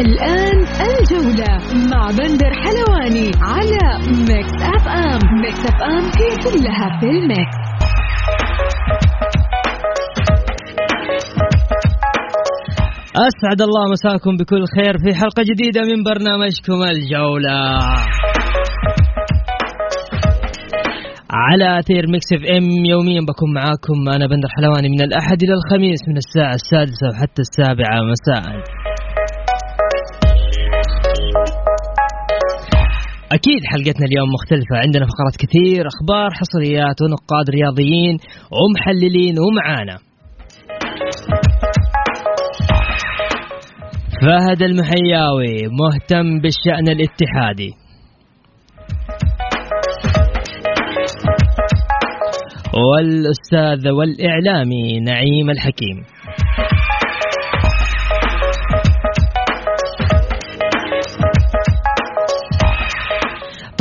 الآن الجولة مع بندر حلواني على Mix FM Mix FM هي كلها في ال Mix. أسعد الله مساكم بكل خير في حلقة جديدة من برنامجكم الجولة. على أثير Mix FM يوميا بكون معاكم أنا بندر حلواني من الأحد إلى الخميس من الساعة السادسة وحتى السابعة مساء. أكيد حلقتنا اليوم مختلفة. عندنا فقرات كثير أخبار حصريات ونقاد رياضيين ومحللين ومعانا. فهد المحياوي مهتم بالشأن الاتحادي. والأستاذ والإعلامي نعيم الحكيم.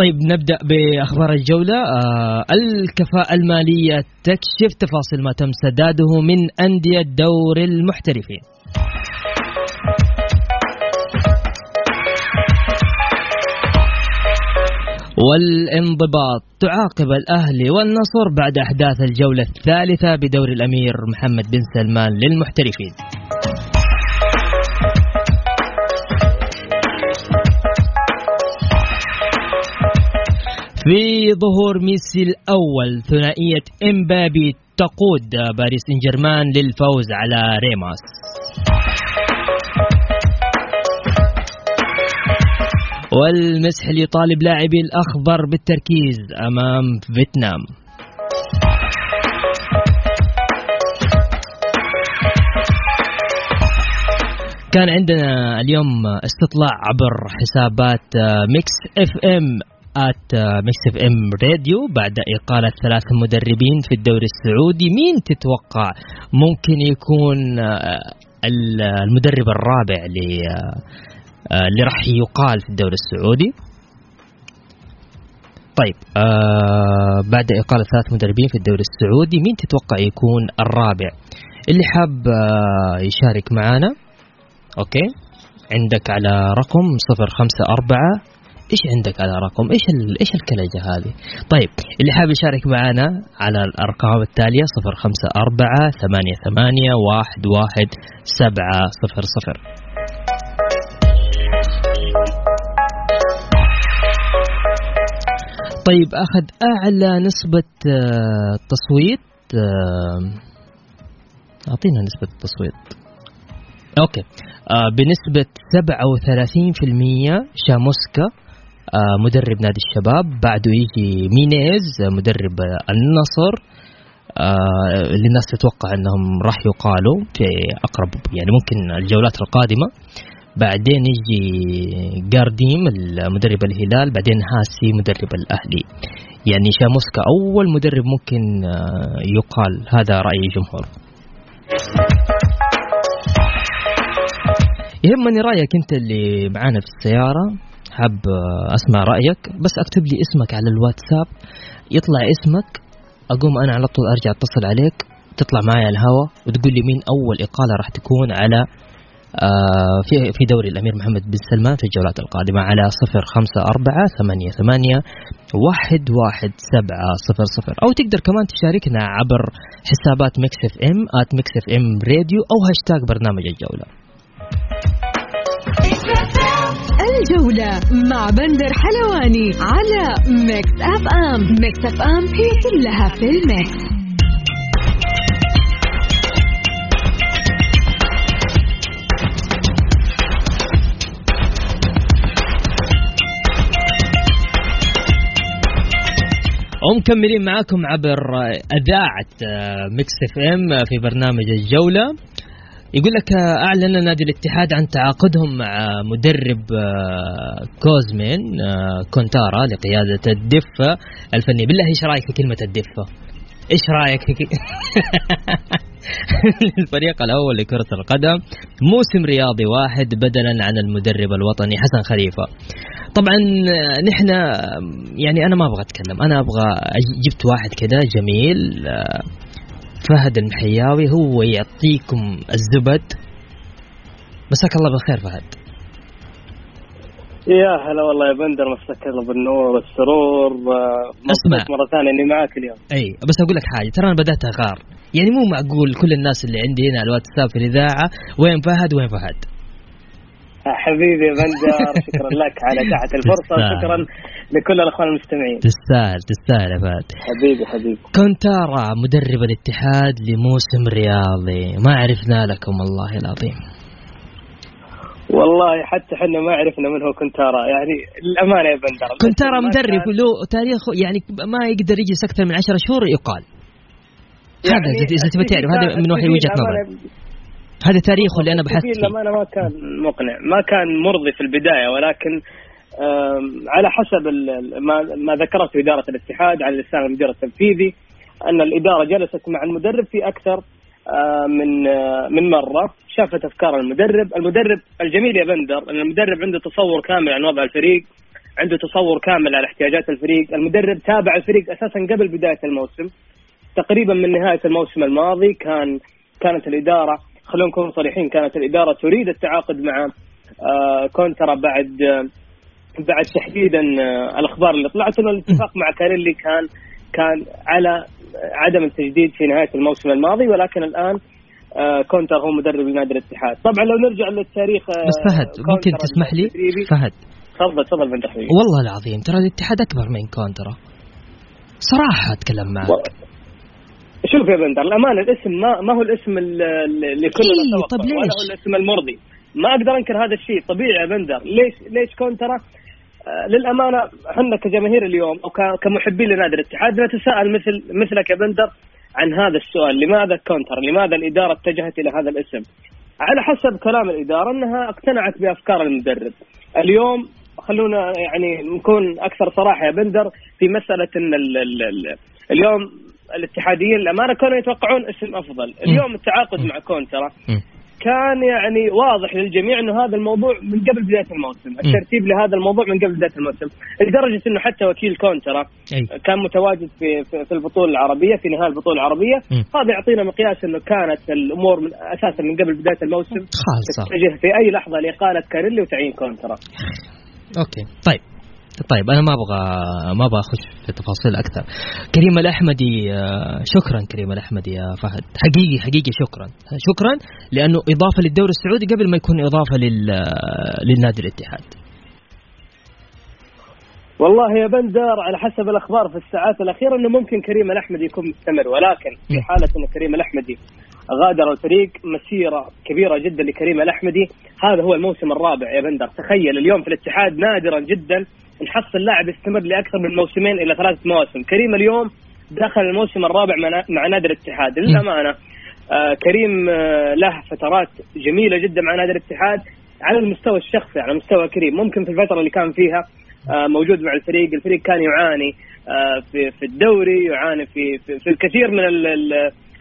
طيب نبدأ بأخبار الجولة. آه الكفاءة المالية تكشف تفاصيل ما تم سداده من أندية دور المحترفين. والانضباط تعاقب الأهلي والنصر بعد أحداث الجولة الثالثة بدور الأمير محمد بن سلمان للمحترفين. في ظهور ميسي الأول ثنائية إمبابي تقود باريس سان جيرمان للفوز على ريماس. والمسح يطالب لاعبي الأخضر بالتركيز أمام فيتنام. كان عندنا اليوم استطلاع عبر حسابات Mix FM at Mix FM Radio بعد اقاله ثلاث مدربين في الدوري السعودي. مين تتوقع ممكن يكون المدرب الرابع اللي راح يقال في الدوري السعودي؟ طيب آه بعد إقالة ثلاث مدربين في الدوري السعودي مين تتوقع يكون الرابع؟ اللي حاب آه يشارك معنا أوكي؟ عندك على رقم صفر خمسة أربعة إيش عندك على رقم؟ إيش ال... إيش الكلجة هذه؟ طيب اللي حاب يشارك معنا على ثمانية واحد واحد سبعة صفر صفر. طيب أخذ أعلى نسبة تصويت أعطينا نسبة التصويت okay. بنسبة 37% شاموسكا مدرب نادي الشباب. بعده يجي مينيز مدرب النصر اللي الناس تتوقع إنهم راح يقالوا في أقرب يعني ممكن الجولات القادمة. بعدين يجي جارديم المدرب الهلال. بعدين هاسي مدرب الأهلي. يعني شاموسكا أول مدرب ممكن يقال. هذا رأي الجمهور. يهمني رأيك أنت اللي معانا في السيارة. حاب أسمع رأيك. بس أكتب لي اسمك على الواتساب. يطلع اسمك. أقوم أنا على طول أرجع أتصل عليك. تطلع معي على الهوا وتقول لي مين أول إقالة راح تكون على في في دوري الأمير محمد بن سلمان في الجولات القادمة على صفر خمسة أربعة ثمانية ثمانية واحد واحد سبعة صفر صفر. أو تقدر كمان تشاركنا عبر حسابات Mix FM at Mix FM Radio أو هاشتاج برنامج الجولة. الجولة مع بندر حلواني على Mix FM Mix FM هي كلها في ال Mix. ومكملين معاكم عبر أذاعة Mix FM في برنامج الجولة. يقول لك آه، أعلن نادي الاتحاد عن تعاقدهم مع مدرب آه، كوزمين آه، كونتارا لقيادة الدفة الفني بالله إيش رأيك في كلمة الدفة؟ إيش رأيك في الفريق الأول لكرة القدم موسم رياضي واحد بدلا عن المدرب الوطني حسن خليفة. طبعا نحن يعني أنا ما أبغى أتكلم. أنا أبغى جبت واحد كذا جميل فهد المحياوي هو يعطيكم الزبد. مساك الله بالخير فهد. يا هلا والله يا بندر مساك الله بالنور والسرور. اسمع. مرة ثانية إني معاك اليوم. أي بس أقول لك حاجة ترى أنا بدأت أغار. يعني مو معقول كل الناس اللي عندي هنا على الواتساب في الإذاعة وين فهد وين فهد؟ حبيبي يا بندر شكرا لك على إتاحة الفرصة وشكرا لكل الأخوان المستمعين. تستاهل تستاهل يا فهد. حبيبي حبيبي. كنت ارى مدرب الاتحاد لموسم رياضي ما عرفنا لكم والله العظيم. والله حتى إحنا ما عرفنا من هو كنتارا يعني الأمانة يا بندر كنتارا مدرب له تاريخ يعني ما يقدر يجلس أكثر من 10 شهور يقال. يعني هذا اذا تبي تعرف هذا من وجهة نظر هذا تاريخه اللي أنا بحثت فيه. الامانه ما كان مقنع. ما كان مرضي في البداية ولكن على حسب ما ما ذكرته إدارة الاتحاد على لسان المدير التنفيذي أن الإدارة جلست مع المدرب في أكثر من من مرة. شافت أفكار المدرب، المدرب الجميل يا بندر أن المدرب عنده تصور كامل عن وضع الفريق، عنده تصور كامل على احتياجات الفريق، المدرب تابع الفريق أساسا قبل بداية الموسم. تقريبا من نهاية الموسم الماضي كان كانت الإدارة خلونا نكون صريحين كانت الإدارة تريد التعاقد مع كونترا بعد بعد تحديدا الأخبار اللي طلعت إنه الاتفاق مع كاريلي كان كان على عدم التجديد في نهاية الموسم الماضي ولكن الآن آه كونتر هو مدرب لنادي الاتحاد. طبعا لو نرجع للتاريخ آه بس فهد ممكن تسمح لي؟ فهد. تفضل تفضل بن والله العظيم ترى الاتحاد أكبر من كونترا. صراحة أتكلم معك. شوف يا بندر الامانه الاسم ما ما هو الاسم اللي كلنا إيه طب ليش؟ ولا هو الاسم المرضي. ما أقدر أنكر هذا الشيء طبيعي يا بندر. ليش ليش كونترا؟ آه للأمانة إحنا كجماهير اليوم أو كمحبين لنادي الاتحاد نتساءل مثل مثلك يا بندر عن هذا السؤال. لماذا كونتر؟ لماذا الإدارة اتجهت إلى هذا الاسم؟ على حسب كلام الإدارة أنها اقتنعت بأفكار المدرب. اليوم خلونا يعني نكون أكثر صراحة يا بندر في ال ال ال اليوم الاتحاديين الأمانة كانوا يتوقعون اسم أفضل. اليوم التعاقد مع كونترا كان يعني واضح للجميع إنه هذا الموضوع من قبل بداية الموسم، الترتيب لهذا الموضوع من قبل بداية الموسم، لدرجة إنه حتى وكيل كونترا. كان متواجد في في البطولة العربية في نهاية البطولة العربية، هذا يعطينا مقياس إنه كانت الأمور من أساسا من قبل بداية الموسم. خالصة. تتجه في أي لحظة لإقالة كاريلي وتعيين كونترا. أوكي. طيب. طيب أنا ما أبغى ما أبغى أخش في تفاصيل أكثر. كريم الأحمدي شكرا كريم الأحمدي يا فهد. حقيقي حقيقي شكرا. شكرا لأنه إضافة للدوري السعودي قبل ما يكون إضافة لل للنادي الاتحاد. والله يا بندر على حسب الأخبار في الساعات الأخيرة إنه ممكن كريم الأحمدي يكون مستمر ولكن في حالة انه كريم الأحمدي غادر الفريق مسيرة كبيرة جدا لكريم الأحمدي. هذا هو الموسم الرابع يا بندر تخيل اليوم في الاتحاد نادرا جدا نحصل لاعب يستمر لأكثر من موسمين إلى ثلاث مواسم. كريم اليوم دخل الموسم الرابع مع نادي الاتحاد. للأمانة آه كريم آه له فترات جميلة جدا مع نادي الاتحاد على المستوى الشخصي على مستوى كريم. ممكن في الفترة اللي كان فيها آه موجود مع الفريق الفريق كان يعاني في في الدوري يعاني في في, في الكثير من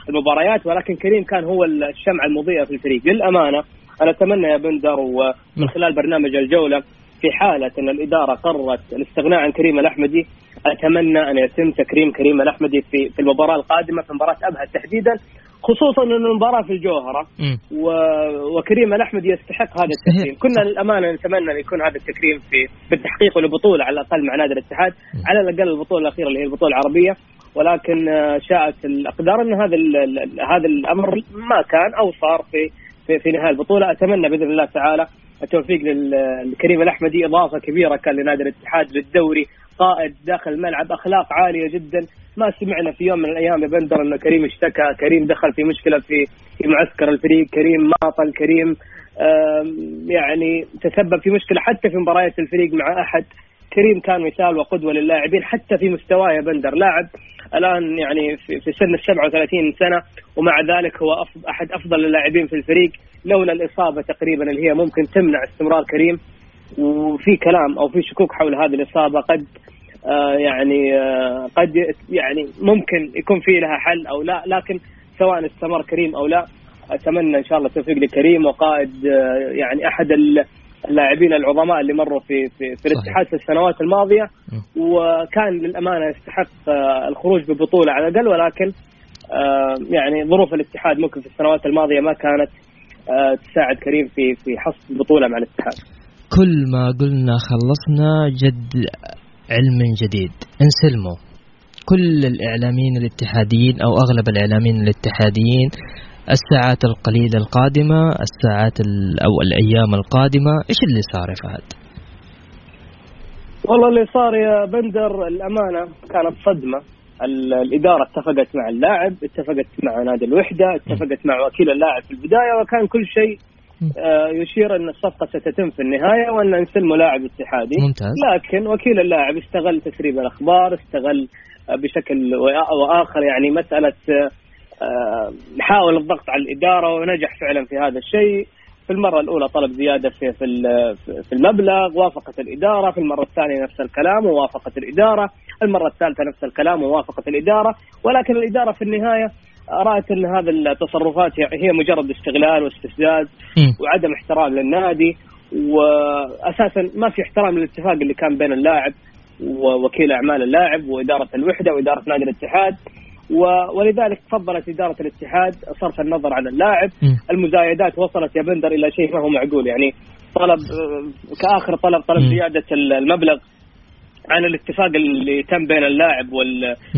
المباريات ولكن كريم كان هو الشمعة المضيئة في الفريق. للأمانة أنا أتمنى يا بندر ومن خلال برنامج الجولة في حالة أن الإدارة قررت الاستغناء عن كريم الأحمدي أتمنى أن يتم تكريم كريم الأحمدي في في المباراة القادمة في مباراة أبها تحديدا خصوصا أن المباراة في الجوهرة. و... وكريم الأحمدي يستحق هذا التكريم. كنا للأمانة نتمنى أن يكون هذا التكريم في بالتحقيق لبطولة على الأقل مع نادي الاتحاد. على الأقل البطولة الأخيرة اللي هي البطولة العربية. ولكن شاءت الأقدار أن هذا هذا الأمر ما كان أو صار في في, في نهاية البطولة. أتمنى بإذن الله تعالى التوفيق للكريم الأحمدي. إضافة كبيرة كان لنادي الاتحاد للدوري قائد داخل الملعب أخلاق عالية جدا. ما سمعنا في يوم من الأيام يا بندر إنه كريم اشتكى. كريم دخل في مشكلة في في معسكر الفريق. كريم ماطل. كريم يعني تسبب في مشكلة حتى في مباريات الفريق مع أحد. كريم كان مثال وقدوة للاعبين حتى في مستواه يا بندر. لاعب الآن يعني في سن ال 37 سنة ومع ذلك هو أحد أفضل اللاعبين في الفريق لولا الإصابة تقريبا اللي هي ممكن تمنع استمرار كريم. وفي كلام أو في شكوك حول هذه الإصابة قد آه يعني آه قد يعني ممكن يكون في لها حل أو لا لكن سواء استمر كريم أو لا أتمنى إن شاء الله التوفيق لكريم وقائد آه يعني أحد ال- اللاعبين العظماء اللي مروا في في, في الاتحاد في السنوات الماضية وكان للأمانة يستحق آه الخروج ببطولة على الأقل ولكن آه يعني ظروف الاتحاد ممكن في السنوات الماضية ما كانت آه تساعد كريم في في حصد بطولة مع الاتحاد. كل ما قلنا خلصنا جد علم جديد. انسلموا. كل الإعلاميين الاتحاديين أو أغلب الإعلاميين الاتحاديين الساعات القليلة القادمة الساعات ال- أو الأيام القادمة إيش اللي صار يا فهد؟ والله اللي صار يا بندر الأمانة كانت صدمة ال- الإدارة اتفقت مع اللاعب اتفقت مع نادي الوحدة اتفقت مع وكيل اللاعب في البداية وكان كل شيء آه، يشير إن الصفقة ستتم في النهاية وإن نسلم لاعب اتحادي ممتاز. لكن وكيل اللاعب استغل تسريب الأخبار استغل بشكل وآخر يعني مسألة آه، حاول الضغط على الإدارة ونجح فعلا في هذا الشيء. في المرة الأولى طلب زيادة في في في المبلغ وافقت الإدارة، في المرة الثانية نفس الكلام ووافقت الإدارة، المرة الثالثة نفس الكلام ووافقت الإدارة، ولكن الإدارة في النهاية رأت أن هذه التصرفات هي مجرد استغلال واستفزاز. وعدم احترام للنادي. واساسا ما في احترام للاتفاق اللي كان بين اللاعب ووكيل أعمال اللاعب وإدارة الوحدة وإدارة نادي الاتحاد. ولذلك فضلت إدارة الاتحاد صرف النظر عن اللاعب. المزايدات وصلت يا بندر إلى شيء ما هو معقول يعني طلب كآخر طلب طلب. زيادة المبلغ عن الاتفاق اللي تم بين اللاعب.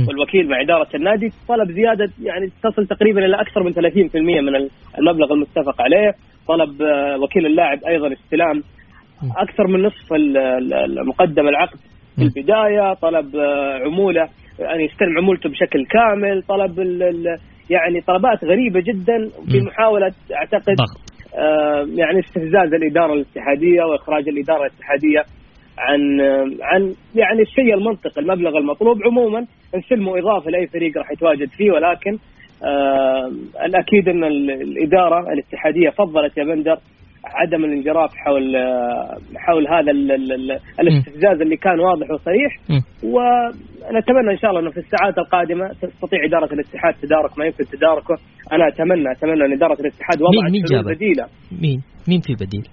والوكيل مع إدارة النادي طلب زيادة يعني تصل تقريبا إلى أكثر من 30% من المبلغ المتفق عليه طلب آه، وكيل اللاعب أيضا استلام أكثر من نصف المقدم العقد في. البداية طلب آه، عمولة يعني يستلم عمولته بشكل كامل طلب ال... ال- يعني طلبات غريبة جدا في. محاولة أعتقد ضغط آه، يعني استفزاز الإدارة الاتحادية وإخراج الإدارة الاتحادية عن آه، عن يعني الشيء المنطقي المبلغ المطلوب عموما نسلمه إضافة لأي فريق راح يتواجد فيه ولكن آه الأكيد أن ال- الإدارة الاتحادية فضلت يا بندر عدم الانجراف حول حول هذا ال- ال- ال- الاستفزاز اللي كان واضح وصريح. ونتمنى إن شاء الله إنه في الساعات القادمة تستطيع إدارة الاتحاد تدارك ما يمكن تداركه أنا أتمنى أتمنى إن إدارة الاتحاد وضعت حلول؟ بديلة مين مين في بديل؟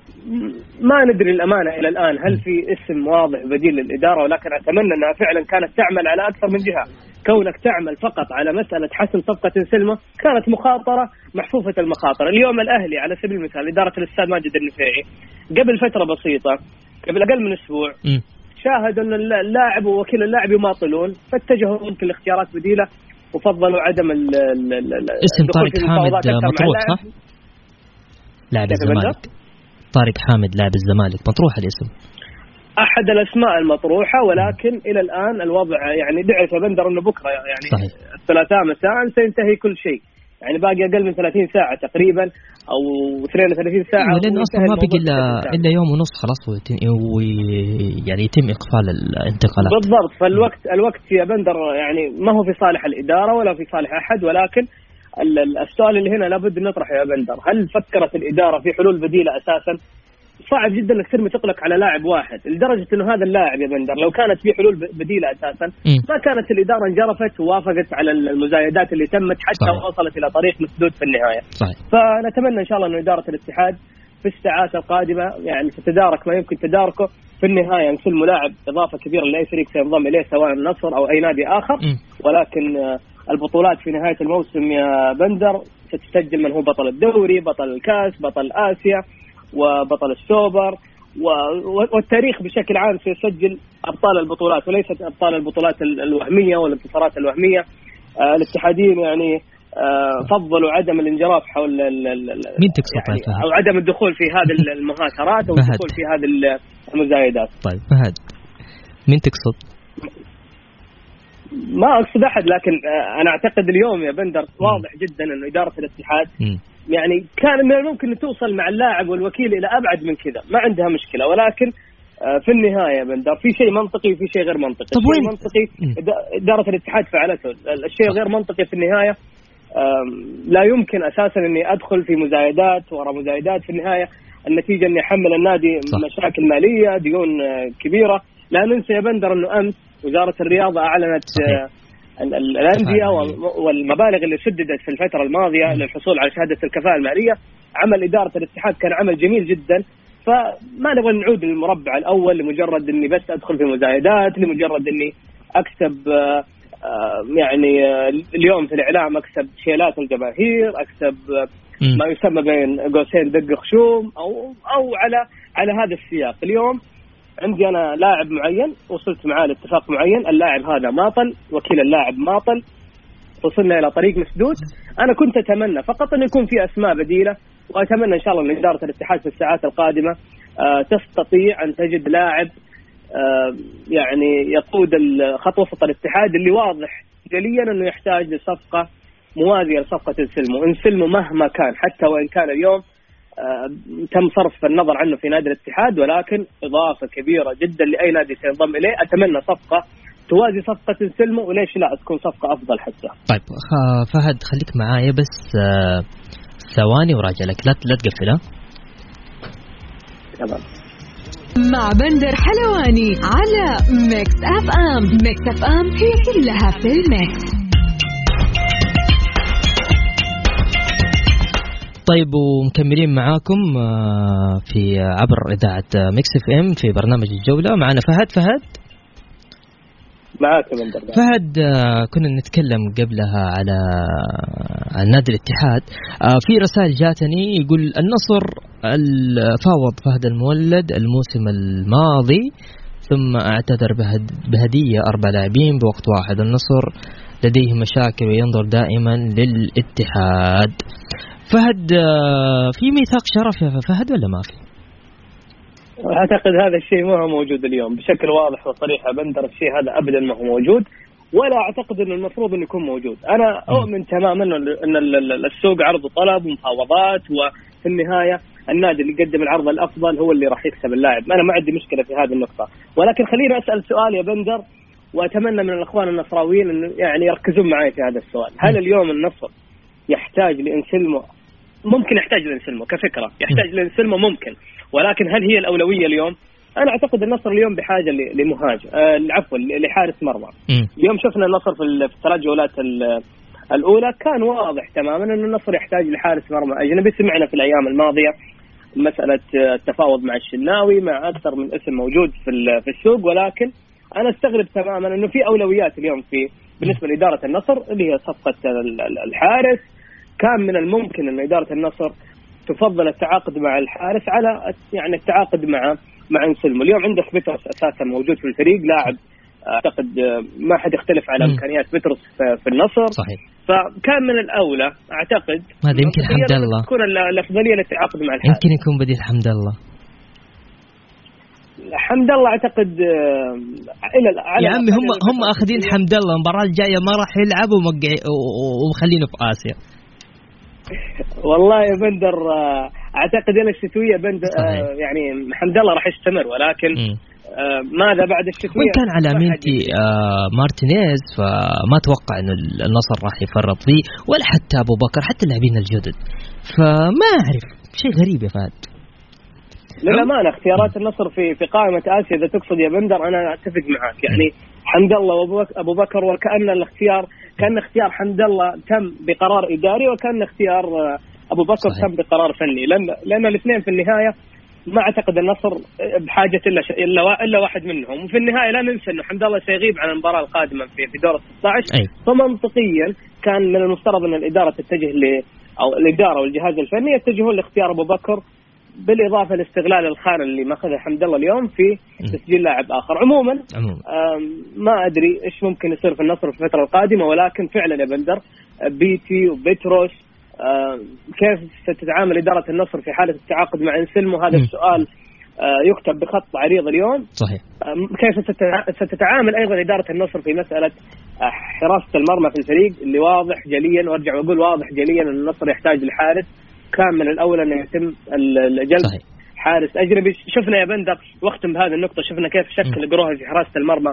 ما ندري الامانه إلى الآن هل في اسم واضح بديل للإدارة ولكن أتمنى أنها فعلا كانت تعمل على أكثر من جهة كونك تعمل فقط على مسألة حسم صفقة سلمه كانت مخاطرة محفوفة المخاطرة اليوم الأهلي على سبيل المثال إدارة الأستاذ ماجد النفيعي قبل فترة بسيطة قبل أقل من أسبوع مم. شاهدوا أن اللاعب ووكيل اللاعب يماطلون فاتجهوا ممكن لاختيارات بديلة وفضلوا عدم ال اسم طارق حامد مطروح. صح؟ لاعب الزمالك. طارق حامد لاعب الزمالك. مطروح الاسم. أحد الأسماء المطروحة ولكن إلى الآن الوضع يعني دعس بندر إنه بكرة يعني صحيح. الثلاثاء مساء سينتهي كل شيء. يعني باقي أقل من 30 ساعة تقريبا أو 32 ساعة أيوة، لأنه أصلا ما بقي إلا. إلا يوم ونص خلاص ويتم وي- يعني يتم إقفال الانتقالات. بالضبط فالوقت الوقت يا بندر يعني ما هو في صالح الإدارة ولا في صالح أحد ولكن السؤال اللي هنا لابد نطرحه يا بندر هل فكرت الإدارة في حلول بديلة أساسا؟ صعب جدا أنك ترمي تقلق على لاعب واحد لدرجة أنه هذا اللاعب يا بندر لو كانت في حلول بديلة أساسا. ما كانت الإدارة انجرفت ووافقت على المزايدات اللي تمت حتى صحيح. وصلت إلى طريق مسدود في النهاية. صحيح فنتمنى إن شاء الله انه إدارة الاتحاد في الساعات القادمة يعني تتدارك ما يمكن تداركه في النهاية نسلم لاعب إضافة كبيرة لأي فريق سينضم إليه سواء النصر أو أي نادي آخر. ولكن آه، البطولات في نهاية الموسم يا بندر ستسجل من هو بطل الدوري، بطل الكاس، بطل آسيا وبطل السوبر والتاريخ بشكل عام سيسجل أبطال البطولات وليست أبطال البطولات ال- الوهمية والانتصارات الوهمية. آه، الاتحاديين يعني آه، فضلوا عدم الانجراف حول ال- ال- ال- مين تقصد يعني فهد؟ أو عدم الدخول في هذه المهاترات أو. الدخول في هذه ال- المزايدات. طيب فهد مين تقصد؟ ما أقصد أحد لكن آه، أنا أعتقد اليوم يا بندر واضح جدا إنه إدارة الاتحاد. يعني كان من الممكن ان توصل مع اللاعب والوكيل إلى أبعد من كذا ما عندها مشكلة. ولكن آه، في النهاية بندر في شيء منطقي وفي شيء غير منطقي. طب وين-. إدا- إدارة الاتحاد فعلته. الشيء الغير منطقي في النهاية لا يمكن أساسا إني أدخل في مزايدات ورا مزايدات. في النهاية النتيجة إني أحمل النادي صح. مشاكل مالية ديون آه، كبيرة. لا ننسى يا بندر إنه أمس وزارة الرياضة أعلنت صحيح. آه، ال- ال- الأندية والمبالغ اللي سددت في الفترة الماضية للحصول على شهادة الكفاءة المالية عمل إدارة الاتحاد كان عمل جميل جدا فما نبغى نعود للمربع الأول لمجرد إني بس أدخل في مزايدات لمجرد إني أكسب آه، آه، يعني اليوم في الإعلام أكسب شيلات الجماهير أكسب. ما يسمى بين قوسين دق خشوم أو أو على على هذا السياق اليوم عندي أنا لاعب معين وصلت معاه لاتفاق معين اللاعب هذا ماطل وكيل اللاعب ماطل. وصلنا إلى طريق مسدود. أنا كنت أتمنى فقط أن يكون في أسماء بديلة وأتمنى إن شاء الله أن إدارة الاتحاد في الساعات القادمة آه، تستطيع أن تجد لاعب آه، يعني يقود خط وسط الاتحاد اللي واضح جليا أنه يحتاج لصفقة موازية لصفقة إنسلمو، إنسلمو مهما كان حتى وإن كان اليوم تم صرف النظر عنه في نادي الاتحاد ولكن إضافة كبيرة جدا لأي نادي سينضم إليه، أتمنى صفقة. توازي صفقة انسلمو وليش لا؟ تكون صفقة أفضل حتى. طيب خ- فهد خليك معايا بس آه، ثواني وراجع لك. لا لا تقفل ها؟ تمام. مع بندر حلواني على Mix FM. Mix FM هي كلها في ال Mix. طيب ومكملين معاكم آه، في عبر إذاعة Mix FM في برنامج الجولة. معنا فهد. فهد؟ معاك فهد آه، كنا نتكلم قبلها على عن نادي الاتحاد. آه، في رسائل جاتني يقول النصر ال- فاوض فهد المولد الموسم الماضي ثم اعتذر بهد- بهدية أربع لاعبين بوقت واحد. النصر لديه مشاكل وينظر دائما للاتحاد. فهد آه، في ميثاق شرف يا فهد ولا ما في؟ أعتقد هذا الشيء ما هو موجود اليوم. بشكل واضح وصريح بندر الشيء هذا ابدا ما هو موجود ولا أعتقد انه المفروض انه يكون موجود، أنا أؤمن تماما إن إن ال- ال- السوق عرض وطلب ومفاوضات وفي النهاية النادي اللي يقدم العرض الأفضل هو اللي راح يكسب اللاعب، أنا ما عندي مشكلة في هذه النقطة، ولكن خليني أسأل سؤال يا بندر وأتمنى من الأخوان النصراويين انه يعني يركزون معي في هذا السؤال، هل اليوم النصر يحتاج لانسلمو ممكن يحتاج لانسلمو كفكرة، يحتاج لانسلمو ممكن، ولكن هل هي الأولوية اليوم؟ أنا أعتقد النصر اليوم بحاجة لمهاجم آه عفوا لحارس مرمى. اليوم شفنا النصر في ال- في الثلاث جولات ال- الأولى كان واضح تماما إن النصر يحتاج لحارس مرمى أجنبي. سمعنا في الأيام الماضية مسألة آه، التفاوض مع الشناوي مع أكثر من اسم موجود في في السوق. ولكن أنا أستغرب تماما إنه في أولويات اليوم في بالنسبة لإدارة النصر اللي هي صفقة ال- ال- الحارس كان من الممكن أن إدارة النصر تفضل التعاقد مع الحارس على يعني التعاقد مع مع انسلمو، اليوم عندك بيترس أساسا موجود في الفريق لاعب أعتقد آه، ما حد يختلف على. إمكانيات بيترس في- النصر. صحيح. فكان من الأولى أعتقد هذا يمكن حمد الله. تكون ال- الأفضلية للتعاقد مع الحارس. يمكن يكون بديل حمد الله حمد الله أعتقد آه، إلى ال- على يا عمي هم هم أخذين حمد الله المباراة الجاية ما راح يلعب ومقع- ومخلينه في آسيا. والله يا بندر آه، أعتقد إلى الشتوية بندر آه،. يعني حمد الله راح يستمر ولكن. آه، ماذا بعد الشتوية؟ وإن كان على بيتي آه مارتينيز فما أتوقع إنه النصر راح يفرط فيه ولا حتى أبو بكر حتى اللاعبين الجدد فما أعرف شيء غريب يا فهد للامانه اختيارات النصر في في قائمة آسيا إذا تقصد يا بندر أنا أتفق معك يعني حمد الله وأبو بكر وكأن الاختيار كان اختيار حمد الله تم بقرار إداري وكان اختيار آه، أبو بكر صحيح. تم بقرار فني لأن لأن الاثنين في النهاية ما أعتقد النصر بحاجة إلا ش... إلا إلا واحد منهم وفي النهاية لا ننسى إنه حمد الله سيغيب عن المباراة القادمة في في دور ال 16 أي. فمنطقيا كان من المفترض أن الإدارة تتجه ل أو الإدارة والجهاز الفني يتجهون لاختيار أبو بكر بالإضافة لاستغلال الخانة اللي ماخذها حمد الله اليوم في تسجيل لاعب آخر. عموما ما أدري إيش ممكن يصير في النصر في الفترة القادمة ولكن فعلا يا بندر بيتي وبتروس كيف ستتعامل إدارة النصر في حالة التعاقد مع إنسلمو؟ هذا مم. السؤال آه، يكتب بخط عريض اليوم. صحيح. كيف ستتع- ستتعامل أيضا إدارة النصر في مسألة آه، حراسة المرمى في الفريق؟ اللي واضح جليا وأرجع وأقول واضح جليا إن النصر يحتاج لحارس. كان من الاولى انه يتم الجلب صحيح. حارس أجنبي. شفنا يا بندر واختم بهذه النقطة شفنا كيف شكل في حراسة المرمى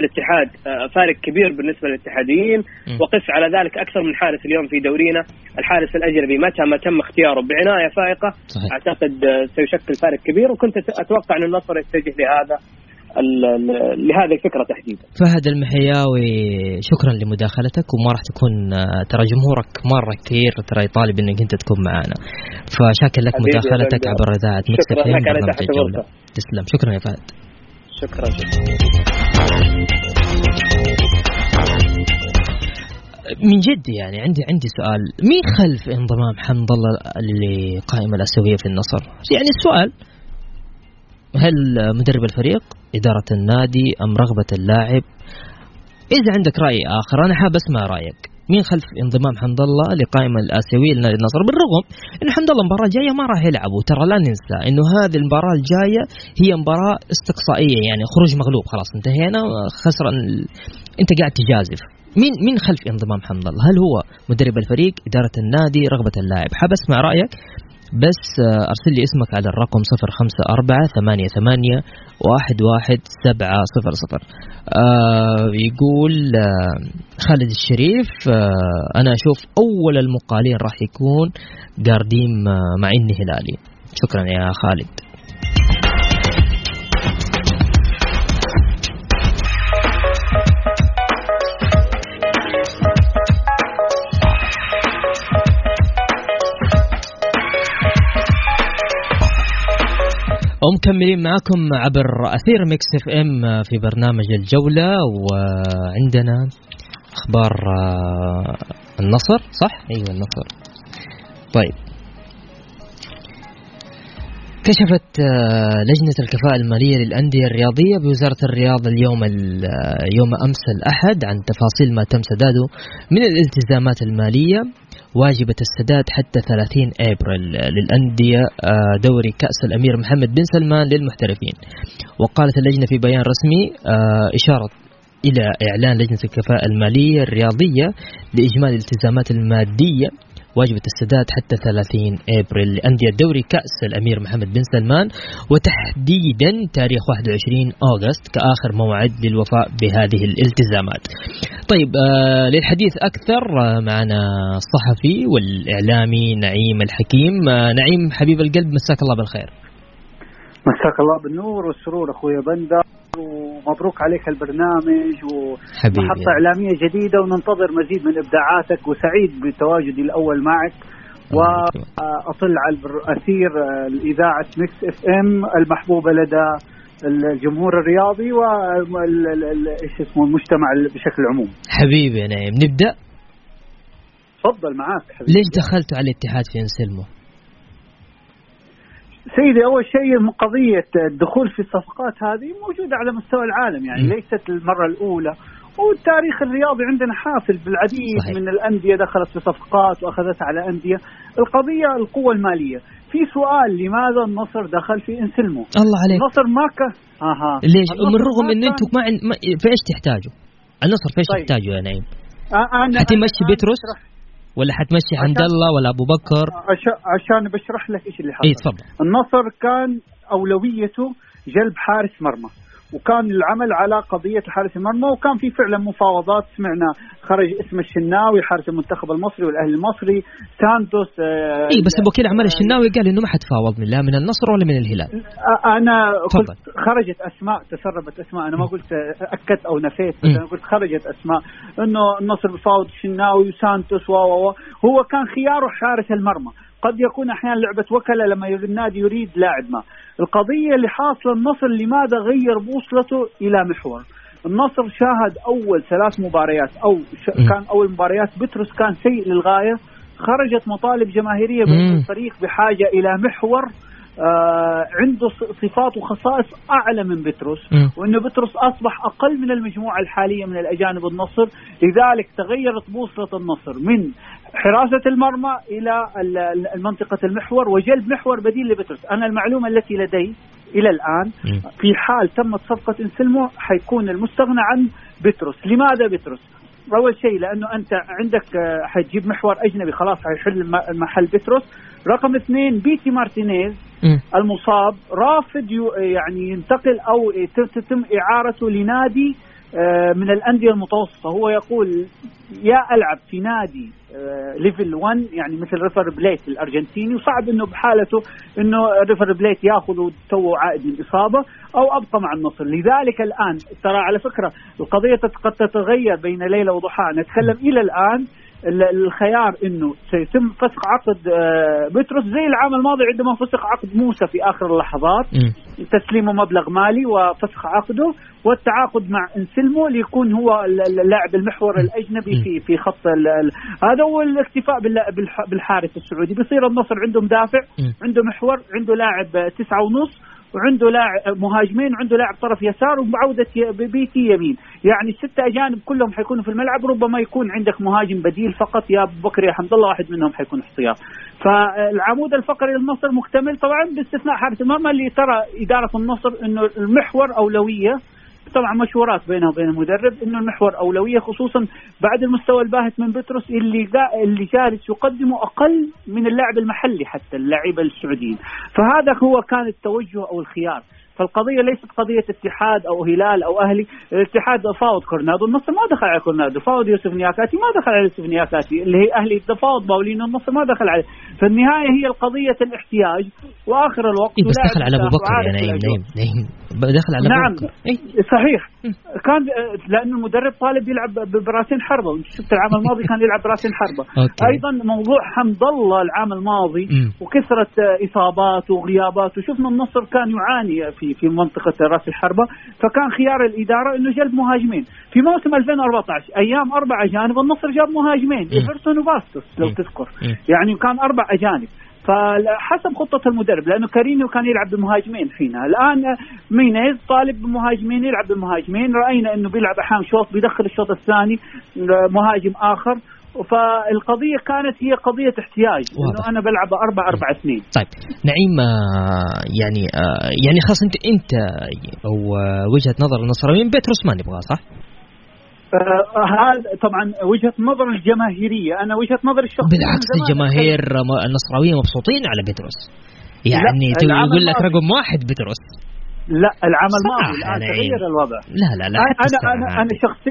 الاتحاد. آه، فارق كبير بالنسبة للاتحاديين. وقس على ذلك أكثر من حارس اليوم في دورينا. الحارس الأجنبي متى ما تم اختياره بعناية فائقة صحيح. أعتقد آه، سيشكل فارق كبير. وكنت أتوقع أن النصر يتجه لهذا. لهذه الفكرة تحديدا. فهد المحياوي شكرا لمداخلتك وما راح تكون آه، ترى جمهورك مرة كثير ترى يطالب إنك أنت تكون معنا فشاكر لك مداخلتك. عبر إذاعة برنامج الجولة. الغرفة. تسلم. شكرا يا فهد. شكرا. شكرا من جد يعني عندي عندي سؤال. مين خلف انضمام حمد الله للقائمه الأسيوية في النصر؟ يعني السؤال هل مدرب الفريق إدارة النادي أم رغبة اللاعب؟ إذا عندك رأي آخر أنا حاب أسمع رأيك مين خلف انضمام حمد الله لقائمة الآسيوية لنادي النصر بالرغم أنه حمد الله المباراة الجاية ما راح يلعب وترى لا ننسى أنه هذه المباراة الجاية هي مباراة استقصائية يعني خروج مغلوب خلاص انتهينا خسران ال- أنت قاعد تجازف مين مين خلف انضمام حمد الله؟ هل هو مدرب الفريق، إدارة النادي، رغبة اللاعب؟ حاب أسمع رأيك بس آه، أرسل لي اسمك على الرقم 054 88 11 700 آه يقول آه خالد الشريف آه أنا أشوف أول المقالين راح يكون قارديم آه مع إني هلالي. شكرا يا خالد. ومكملين معكم عبر أثير Mix FM في برنامج الجولة وعندنا أخبار آه، النصر صح؟ أيوة النصر. طيب. كشفت آه، لجنة الكفاءة المالية للأندية الرياضية بوزارة الرياضة اليوم ال- آه، يوم أمس الأحد عن تفاصيل ما تم سداده من الالتزامات المالية. واجبة السداد حتى 30 أبريل للأندية آه، دوري كأس الأمير محمد بن سلمان للمحترفين. وقالت اللجنة في بيان رسمي آه، إشارة إلى إعلان لجنة الكفاءة المالية الرياضية لإجمالي الالتزامات المادية واجبة السداد حتى 30 أبريل لأندية دوري كأس الأمير محمد بن سلمان وتحديدا تاريخ 21 أغسطس كآخر موعد للوفاء بهذه الالتزامات. طيب آه للحديث أكثر آه معنا الصحفي والإعلامي نعيم الحكيم. آه نعيم حبيب القلب مساك الله بالخير. مساك الله بالنور والسرور أخوي بندر. ومبروك عليك البرنامج حبيبي. ومحطة إعلامية جديدة وننتظر مزيد من إبداعاتك وسعيد بتواجدي الأول معك. وأطل على الأثير الإذاعة Mix FM المحبوبة لدى الجمهور الرياضي وايش اسمه المجتمع بشكل عموم. حبيبي يا نعيم نبدأ؟ تفضل معاك حبيبي. ليش دخلتوا على الاتحاد في انسلمو؟ سيدي أول شيء قضية الدخول في الصفقات هذه موجودة على مستوى العالم يعني م. ليست المرة الأولى والتاريخ الرياضي عندنا حافل بالعديد صحيح. من الأندية دخلت في صفقات واخذتها على أندية القضية القوة المالية في سؤال لماذا النصر دخل في إنسلمو الله عليك النصر ما كان أها ليش؟ من رغم كان- أنتم ما. ما في إيش تحتاجوا؟ النصر في إيش طيب. تحتاجوا يا نعيم؟ حتمشي أنا بتروس؟ بشرح- ولا حتمشي حمد الله ولا أبو بكر؟ عشان عشان بشرح لك إيش اللي حصل. تفضل. النصر كان أولويته جلب حارس مرمى. وكان العمل على قضية حارس المرمى وكان في فعلا مفاوضات. سمعنا خرج اسم الشناوي حارس المنتخب المصري والأهلي المصري سانتوس آه، إي بس وكيل اعمال الشناوي قال إنه ما حتفاوض من لا من النصر ولا من الهلال. آه، أنا. قلت خرجت أسماء تسربت أسماء. أنا ما قلت آه، أكدت أو نفيت. أنا قلت خرجت أسماء. إنه النصر بفاوض الشناوي وسانتوس و. هو كان خياره حارس المرمى. قد يكون أحيانا لعبة وكله لما النادي يريد لاعب ما القضية اللي حاصلة النصر لماذا غير بوصلته إلى محور النصر شاهد أول ثلاث مباريات أو. كان أول مباريات بتروس كان سيء للغاية خرجت مطالب جماهيرية مم. الفريق بحاجة إلى محور عنده ص- صفات وخصائص أعلى من بتروس مم. وان بتروس أصبح أقل من المجموعة الحالية من الأجانب النصر. لذلك تغيرت بوصلة النصر من حراسة المرمى إلى ال- ال- المنطقة المحور وجلب محور بديل لبتروس. أنا المعلومة التي لدي إلى الآن مم. في حال تمت صفقة إنسلمو حيكون المستغنى عن بتروس. لماذا بتروس؟ أول شيء لأنه أنت عندك آه، حتجيب محور أجنبي خلاص حيحل محل بتروس. رقم اثنين بيتي مارتينيز. المصاب. رافض يعني ينتقل أو تتم إعارته لنادي آه، من الأندية المتوسطة. هو يقول يا ألعب في نادي آه، level 1 يعني مثل ريفر بليت الأرجنتيني. وصعب إنه بحالته إنه ريفر بليت ياخذ توه عائد من إصابة أو أبقى مع النصر. لذلك الآن ترى على فكرة القضية قد تتغير بين ليلة وضحاها. نتكلم إلى الآن ال- الخيار إنه سيتم فسخ عقد آه، بتروس زي العام الماضي عندما فسخ عقد موسى في آخر اللحظات. تسليمه مبلغ مالي وفسخ عقده والتعاقد مع إنسلمو ليكون هو ال- ال- اللاعب المحور الأجنبي في في خط هذا هو الاكتفاء باللا- بالح- بالحارس السعودي بيصير النصر عنده مدافع. عنده محور عنده لاعب تسعة ونص وعنده لاعب مهاجمين وعنده لاعب طرف يسار وبعودة ي- بيتي يمين. يعني الستة أجانب كلهم حيكونوا في الملعب ربما يكون عندك مهاجم بديل فقط يا أبو بكر يا حمد الله واحد منهم حيكون احتياط. فالعمود الفقري للنصر مكتمل طبعا باستثناء حارس المرمى اللي ترى إدارة النصر أنه المحور أولوية طبعا مشورات بينه وبين المدرب إنه المحور أولوية خصوصا بعد المستوى الباهت من بطرس اللي جا اللي جالس يقدمه أقل من اللاعب المحلي حتى اللاعب السعوديين. فهذا هو كان التوجه أو الخيار. فالقضية ليست قضية اتحاد أو هلال أو أهلي. الاتحاد فاوض كورونادو النصر ما دخل على كورونادو. فاوض يوسف نياكاتي ما دخل على يوسف نياكاتي. اللي هي أهلي تفاوض باولينو النصر ما دخل عليه. فالنهاية هي القضية الإحتياج وآخر الوقت إيه بس دخل على أبو مرتاح بكر يا وعارف نعيم الأجواء. دخل على نعم. إيه؟ صحيح كان لأنه المدرب طالب يلعب براسين حربة وإنت شفت العام الماضي كان يلعب براسين حربة okay. أيضا موضوع حمد الله العام الماضي مم. وكثرة إصابات وغيابات وشفنا النصر كان يعاني في في منطقة راس الحربة فكان خيار الإدارة إنه جلب مهاجمين في موسم 2014 أيام أربع أجانب النصر جاب مهاجمين إيفرسون وباستوس لو. تذكر مم. يعني كان أربع أجانب فحسب خطة المدرب لأنه كارينيو كان يلعب بمهاجمين حينها الآن مينيز طالب بمهاجمين يلعب بمهاجمين. رأينا أنه بيلعب أحيانا شوط بيدخل الشوط الثاني مهاجم آخر. فالقضية كانت هي قضية احتياج. إنه أنا بلعب 4 4 2 طيب. نعيم آه، يعني آه، يعني خلاص أنت انت أو آه، وجهة نظر النصراويين بيتروس ما نبغاه صح؟ آه، هذا طبعا وجهة نظر الجماهيرية أنا وجهة نظر الشخصية بالعكس الجماهير النصراويين مبسوطين على بيتروس يعني يقول لك. رقم واحد بيتروس لا الماضي يا الآن نعيم. تغير الوضع لا لا لا أنا أنا. أنا شخصي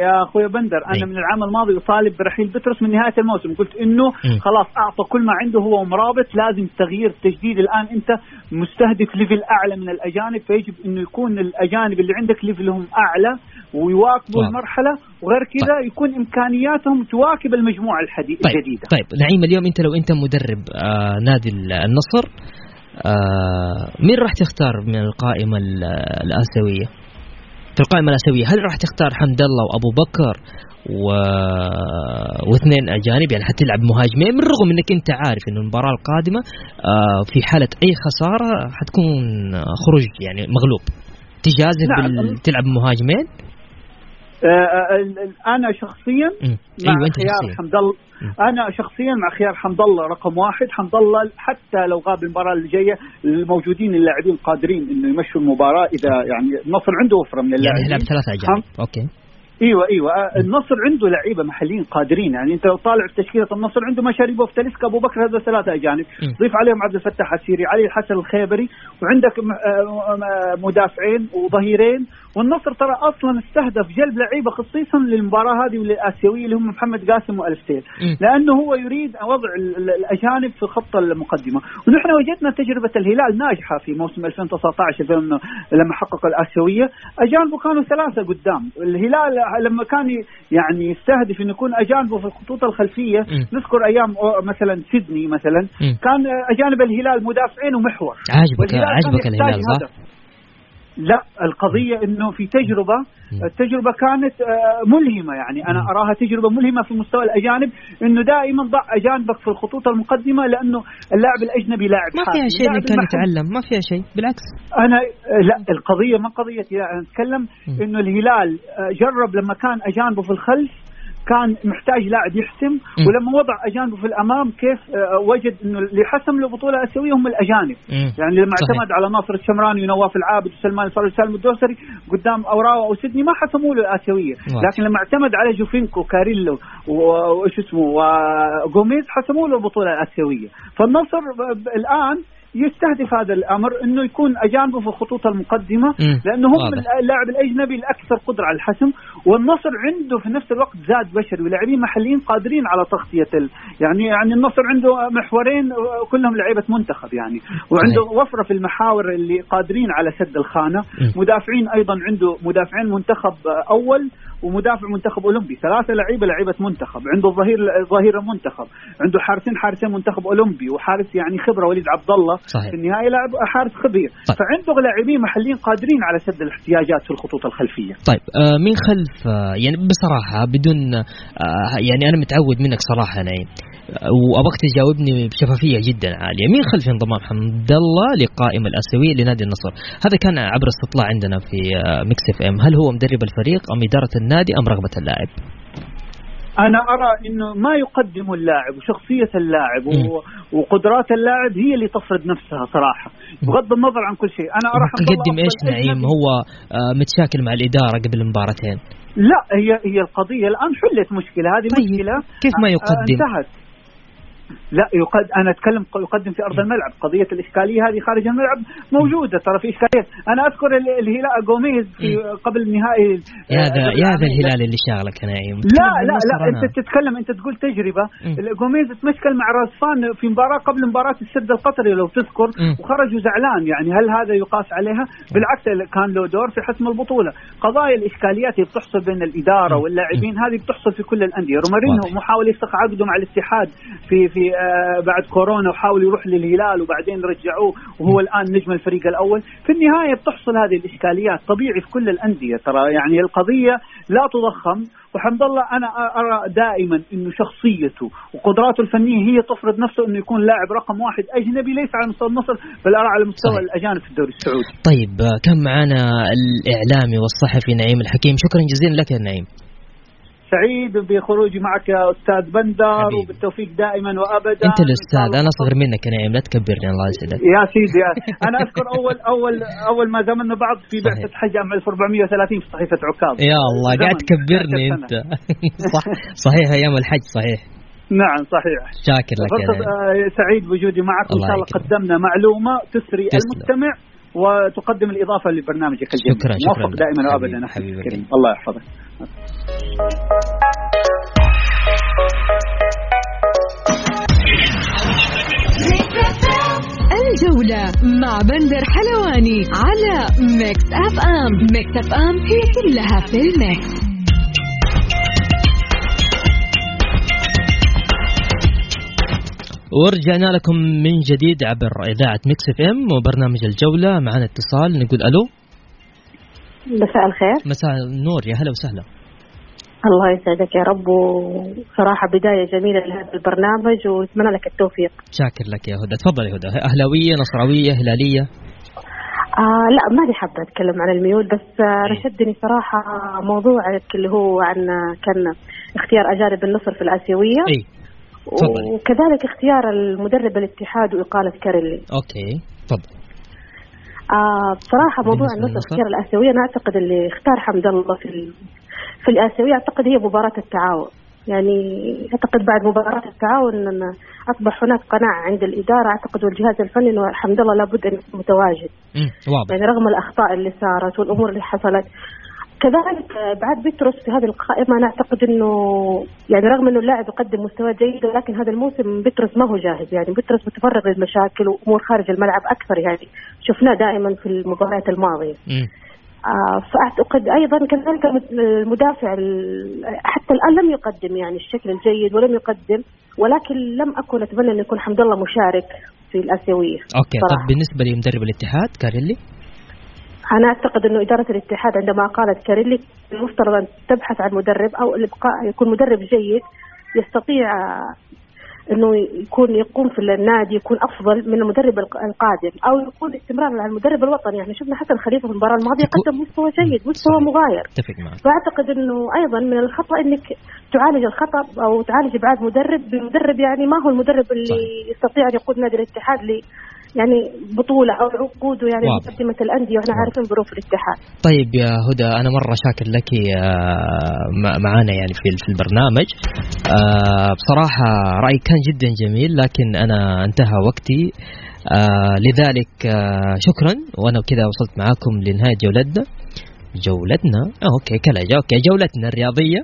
يا أخوي بندر أنا أي. من العام الماضي اطالب برحيل بترس من نهاية الموسم قلت إنه مم. خلاص أعطى كل ما عنده هو مرابط لازم تغيير تجديد الآن أنت مستهدف ليفل أعلى من الأجانب فيجب إنه يكون الأجانب اللي عندك ليفلهم أعلى ويواكبوا واضح. المرحلة وغير كذا يكون إمكانياتهم تواكب المجموعة الحدي- طيب الجديدة طيب نعيم اليوم أنت لو أنت مدرب آه نادي ال- النصر آه مين راح تختار من القائمة ال- الآسيوية؟ في القائمة الآسيوية هل راح تختار حمد الله وأبو بكر و... واثنين أجانب يعني حتلعب مهاجمين من رغم إنك أنت عارف إنه المباراة القادمة آه في حالة أي خسارة حتكون خروج يعني مغلوب تجازف نعم. بال... تلعب مهاجمين أنا شخصيا مم. مع أنت خيار حمد الله أنا شخصيا مع خيار حمد الله رقم واحد. حمد الله حتى لو غاب المباراة اللي جاية الموجودين اللاعبين قادرين إنه يمشوا المباراة. إذا يعني النصر عنده وفرة من يعني اللاعبين يلعب ثلاثة اجانب okay. إيوه إيوه. آه، النصر عنده لعيبة محليين قادرين. يعني أنت لو طالع في تشكيله النصر عنده مشاريبوف تاليسكا أبو بكر هذا ثلاثة أجانب. ضيف عليهم عبد الفتاح عسيري علي الحسن الخيبري وعندك آه، مدافعين وظهيرين والنصر ترى أصلا استهدف جلب لعيبة خصيصا للمباراة هذه والآسيوية اللي هم محمد قاسم والفتيل مم. لأنه هو يريد وضع ال- ال- الأجانب في خط المقدمة ونحن وجدنا تجربة الهلال ناجحة في موسم 2019 2000 لما حقق الآسيوية اجانبه كانوا ثلاثة قدام الهلال لما كان يعني يستهدف إنه يكون اجانبه في الخطوط الخلفية مم. نذكر أيام مثلا سيدني مثلا مم. كان أجانب الهلال مدافعين ومحور عجبك يحتاج الهلال صح؟ لا القضية إنه في تجربة. التجربة كانت آه، ملهمة يعني أنا مم. أراها تجربة ملهمة في مستوى الأجانب إنه دائما ضع أجانبك في الخطوط المقدمة لأنه اللاعب الأجنبي لاعب ما. فيها شيء اللاعب انه كان المحلي- يتعلم ما فيها شيء بالعكس أنا آه، لا القضية ما أنا أتكلم مم. إنه الهلال آه، جرب لما كان أجانبه في الخلف كان محتاج لاعب يحسم. ولما وضع أجانبه في الأمام كيف آه، وجد إنه اللي حسم له البطوله الاسيويه هم الأجانب. يعني لما صحيح. اعتمد على ناصر الشمراني ونواف العابد وسلمان الفرج وسالم الدوسري قدام أوراوا أو سيدني ما حسموا له الآسيوية واضح. لكن لما اعتمد على جوفينكو كاريلو وش اسمه وجوميز حسموا له البطوله الاسيويه فالنصر ب- الآن يستهدف هذا الأمر إنه يكون أجانبه في الخطوط المقدمة. لأنه هم. اللاعب الأجنبي الأكثر قدرة على الحسم والنصر عنده في نفس الوقت زاد بشري ولاعبين محليين قادرين على تغطية ال... يعني يعني النصر عنده محورين كلهم لعيبة منتخب يعني وعنده وفرة في المحاور اللي قادرين على سد الخانة. مدافعين أيضا عنده مدافعين منتخب أول ومدافع منتخب أولمبي ثلاثة لعيبة لعيبة منتخب عنده ظهير ظهير منتخب عنده حارسين حارسين منتخب أولمبي وحارس يعني خبرة وليد عبد الله صحيح. في النهايه لاعب حارس خبير طيب. فعنده لاعبين محليين قادرين على سد الاحتياجات في الخطوط الخلفية. طيب آه من خلف آه يعني بصراحة بدون آه يعني أنا متعود منك صراحة نعيم آه، وأبغاك تجاوبني بشفافية جدا عالية. مين خلف انضمام حمد الله لقائمة الآسيوية لنادي النصر. هذا كان عبر استطلاع عندنا في آه Mix FM. هل هو مدرب الفريق أم إدارة النادي أم رغبة اللاعب؟ أنا أرى إنه ما يقدم اللاعب وشخصية اللاعب. وقدرات اللاعب هي اللي تفرض نفسها صراحة بغض النظر عن كل شيء أنا أرى يقدم إيش نعيم. هو آه متشاكل مع الإدارة قبل مباراتين لا هي هي القضية الآن حلت مشكلة هذه طيب، مشكلة كيف ما آه، يقدم؟ انتهت لا يقد أنا أتكلم يقدم في أرض الملعب قضية الإشكالية هذه خارج الملعب موجودة ترى في اشكاليه أنا أذكر ال- الهلال جوميز في قبل نهائي يا ذا آه، يا ذا. الهلال اللي شاغلك يا نعيم لا لا لا أنا. أنت تتكلم أنت تقول تجربة. جوميز تمشكل مع رازفان في مباراة قبل مباراة السد القطري لو تذكر. وخرجوا زعلان يعني هل هذا يقاس عليها؟ بالعكس كان له دور في حسم البطولة، قضايا الإشكاليات اللي بتحصل بين الإدارة. واللاعبين هذه بتحصل في كل الأندية، رومارينو. محاول يفسخ عقده مع الاتحاد في في آه بعد كورونا وحاول يروح للهلال وبعدين رجعوه وهو الآن نجم الفريق الأول، في النهاية بتحصل هذه الإشكاليات. طبيعي في كل الأندية ترى. يعني القضية لا تضخم وحمد الله أنا أرى دائما إنه شخصيته وقدراته الفنية هي تفرض نفسه إنه يكون لاعب رقم واحد أجنبي ليس على مستوى النصر بل ارى على مستوى صحيح. الأجانب في الدوري السعودي. طيب آه، كان معنا الإعلامي والصحفي نعيم الحكيم؟ شكرا جزيلا لك يا نعيم. سعيد بخروجي معك يا أستاذ بندر حبيبي. وبالتوفيق دائما وابدا أنت الأستاذ أنا أصغر منك يا نعيم لا تكبرني الله يسعدك يا سيدي يا أنا أذكر أول أول أول ما زمنا بعض في بعثة. حج عام 1430 في صحيفة عكاظ يا الله. قاعد تكبرني 11 أنت سنة. صح صحيح أيام الحج صحيح نعم صحيح شاكر لك يا آه، سعيد بوجودي معك وان شاء الله. قدمنا معلومة تسري تسلم. المستمع وتقدم الإضافة لبرنامجك الجميل شكراً، شكراً موفق. دائما وابدا حبيبي. الكريم. الله يحفظك. الجولة مع بندر حلواني على Mix FM. Mix FM هي كلها في ال Mix. ورجعنا لكم من جديد عبر إذاعة Mix FM وبرنامج الجولة. معنا اتصال نقول ألو. مساء الخير. مساء النور. يا هلا وسهلا. الله يسعدك يا رب وصراحة بداية جميلة لهذا البرنامج ونتمنى لك التوفيق. شاكر لك يا هدى. تفضل يا هدى. أهلاوية نصراوية هلالية؟ آه لا ماني حابة أتكلم عن الميول بس آه إيه. شدني صراحة موضوعك اللي هو عن كان اختيار أجانب النصر في الآسيوية. اي وكذلك اختيار المدرب الاتحاد وإقالة كاريلي okay تفضل آه بصراحة موضوع النصر؟ اختيار الآسيوية أنا أعتقد اللي اختار حمد الله في. في الآسيوية أعتقد هي مباراة التعاون يعني أعتقد بعد مباراة التعاون أن أصبح هناك قناعة عند الإدارة أعتقد والجهاز الفني أنه حمد الله لابد أن يكون متواجد. واضح يعني رغم الأخطاء اللي صارت والأمور اللي حصلت كذلك آه، بعد بيتروس في هذه القائمة أنا أعتقد أنه يعني رغم أنه اللاعب يقدم مستوى جيد ولكن هذا الموسم بيتروس ما هو جاهز. يعني بيتروس متفرغ للمشاكل وأمور خارج الملعب أكثر. يعني شفناه دائما في المباريات الماضية. مم. آه، فأعتقد أيضا كذلك المدافع ال- حتى الآن لم يقدم يعني الشكل الجيد ولم يقدم ولكن لم أكن أتمنى أن يكون حمد الله مشارك في الآسيوية. okay صراحة. طب بالنسبة لمدرب الاتحاد كاريلي؟ أنا أعتقد أنه إدارة الاتحاد عندما قالت كاريلي المفترض أن تبحث عن مدرب أو الإبقاء يكون مدرب جيد يستطيع أنه يكون يقوم في النادي يكون أفضل من المدرب الق- القادم أو يكون استمرار على المدرب الوطني يعني شفنا حسن خليفة في المباراة الماضية قدم مستوى جيد مستوى. مغاير فاعتقد أنه أيضا من الخطأ أنك تعالج الخطأ أو تعالج ابعاد مدرب بمدرب يعني ما هو المدرب اللي. يستطيع أن يقود نادي الاتحاد يعني بطولة أو يقوده يعني. مقدمة الأندية وإحنا. عارفين ظروف الاتحاد. طيب يا هدى أنا مرة شاكر لك آه، مع- معانا يعني في في البرنامج. آه، بصراحة رايك كان جدا جميل لكن أنا انتهى وقتي. آه، لذلك شكرا وأنا كذا وصلت معاكم لنهاية جولتنا. جولتنا؟ okay كلاجة okay جولتنا الرياضية.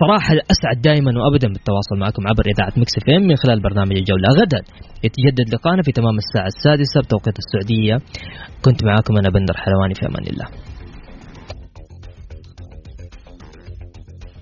صراحة أسعد دائما وأبدا بالتواصل معكم عبر إذاعة Mix FM من خلال برنامج الجولة. غدا يتجدد لقاءنا في تمام الساعة السادسة بتوقيت السعودية. كنت معاكم أنا بندر حلواني في أمان الله.